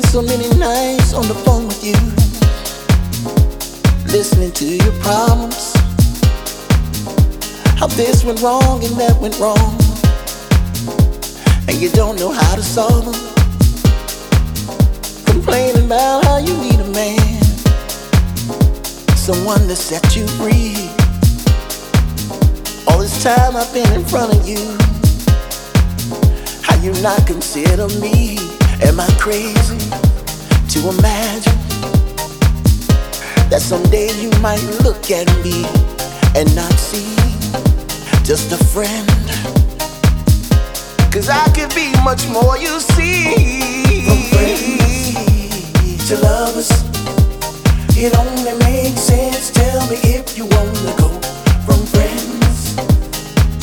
spent so many nights on the phone with you, listening to your problems. How this went wrong and that went wrong, and you don't know how to solve them. Complaining about how you need a man, someone to set you free. All this time I've been in front of you, how you not consider me? Am I crazy to imagine that someday you might look at me and not see just a friend? Cause I could be much more, you see. From friends to lovers, it only makes sense. Tell me if you wanna go from friends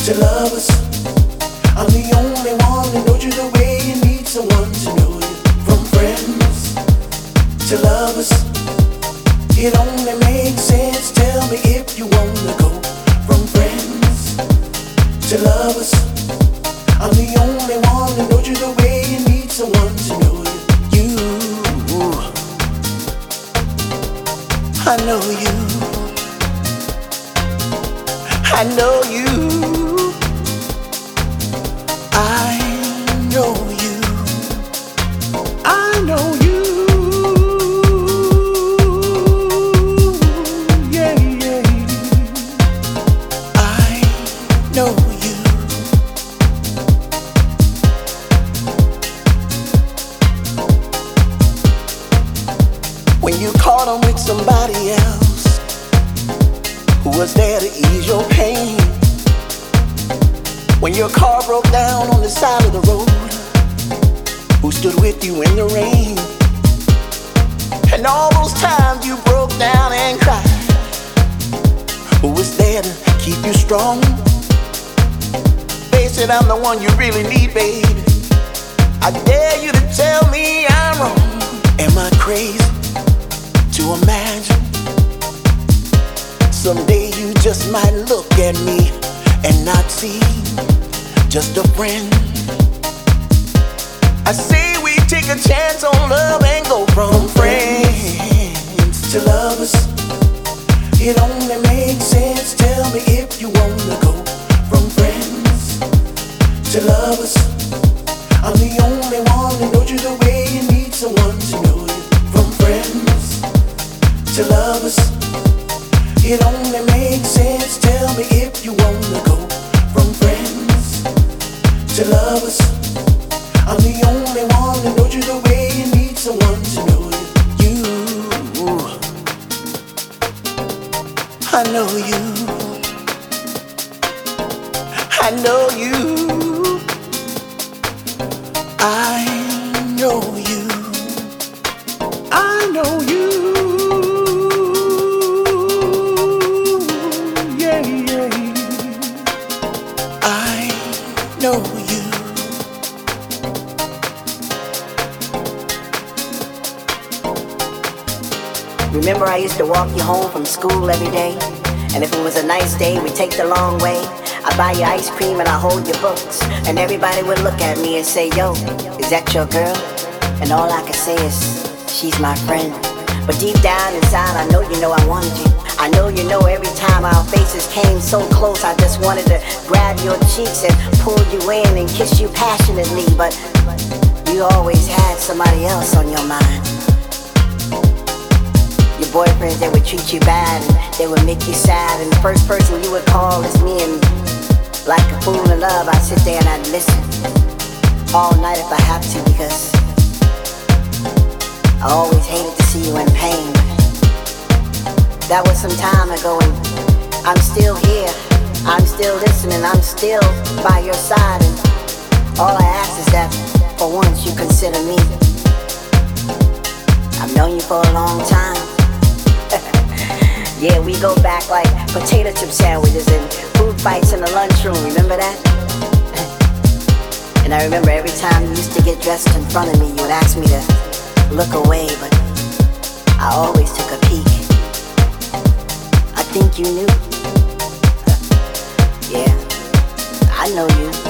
to lovers. To lovers, it only makes sense. Tell me if you wanna go from friends to lovers. I'm the only one that knows you the way you need someone to know you. You, I know you. I know you. I know When you caught him with somebody else who was there to ease your pain. When your car broke down on the side of the road, who stood with you in the rain? And all those times you broke down and cried, who was there to keep you strong? Face it, I'm the one you really need, baby. I dare you to tell me I'm wrong. Am I crazy to imagine? Someday you just might look at me and not see just a friend. I say we take a chance on love and go from friends to lovers. It only makes sense. Tell me if you wanna go from friends to lovers. I'm the only one that knows you the way you need someone to know. You, I know you. I know you. I know you. Remember, I used to walk you home from school every day? And if it was a nice day, we'd take the long way. I'd buy you ice cream and I'd hold your books. And everybody would look at me and say, Yo, is that your girl? And all I could say is, She's my friend. But deep down inside, I know you know I wanted you. I know you know every time our faces came so close, I just wanted to grab your cheeks and pull you in and kiss you passionately. But you always had somebody else on your mind. Your boyfriends, they would treat you bad and they would make you sad. And the first person you would call is me. And like a fool in love, I'd sit there and I'd listen all night if I have to because I always hated to see you in pain. That was some time ago and I'm still here. I'm still listening. I'm still by your side. And all I ask is that for once you consider me. I've known you for a long time. Yeah, we go back like potato chip sandwiches and food fights in the lunchroom. Remember that? And I remember every time you used to get dressed in front of me, you would ask me to look away, but I always took you knew. yeah, I know you.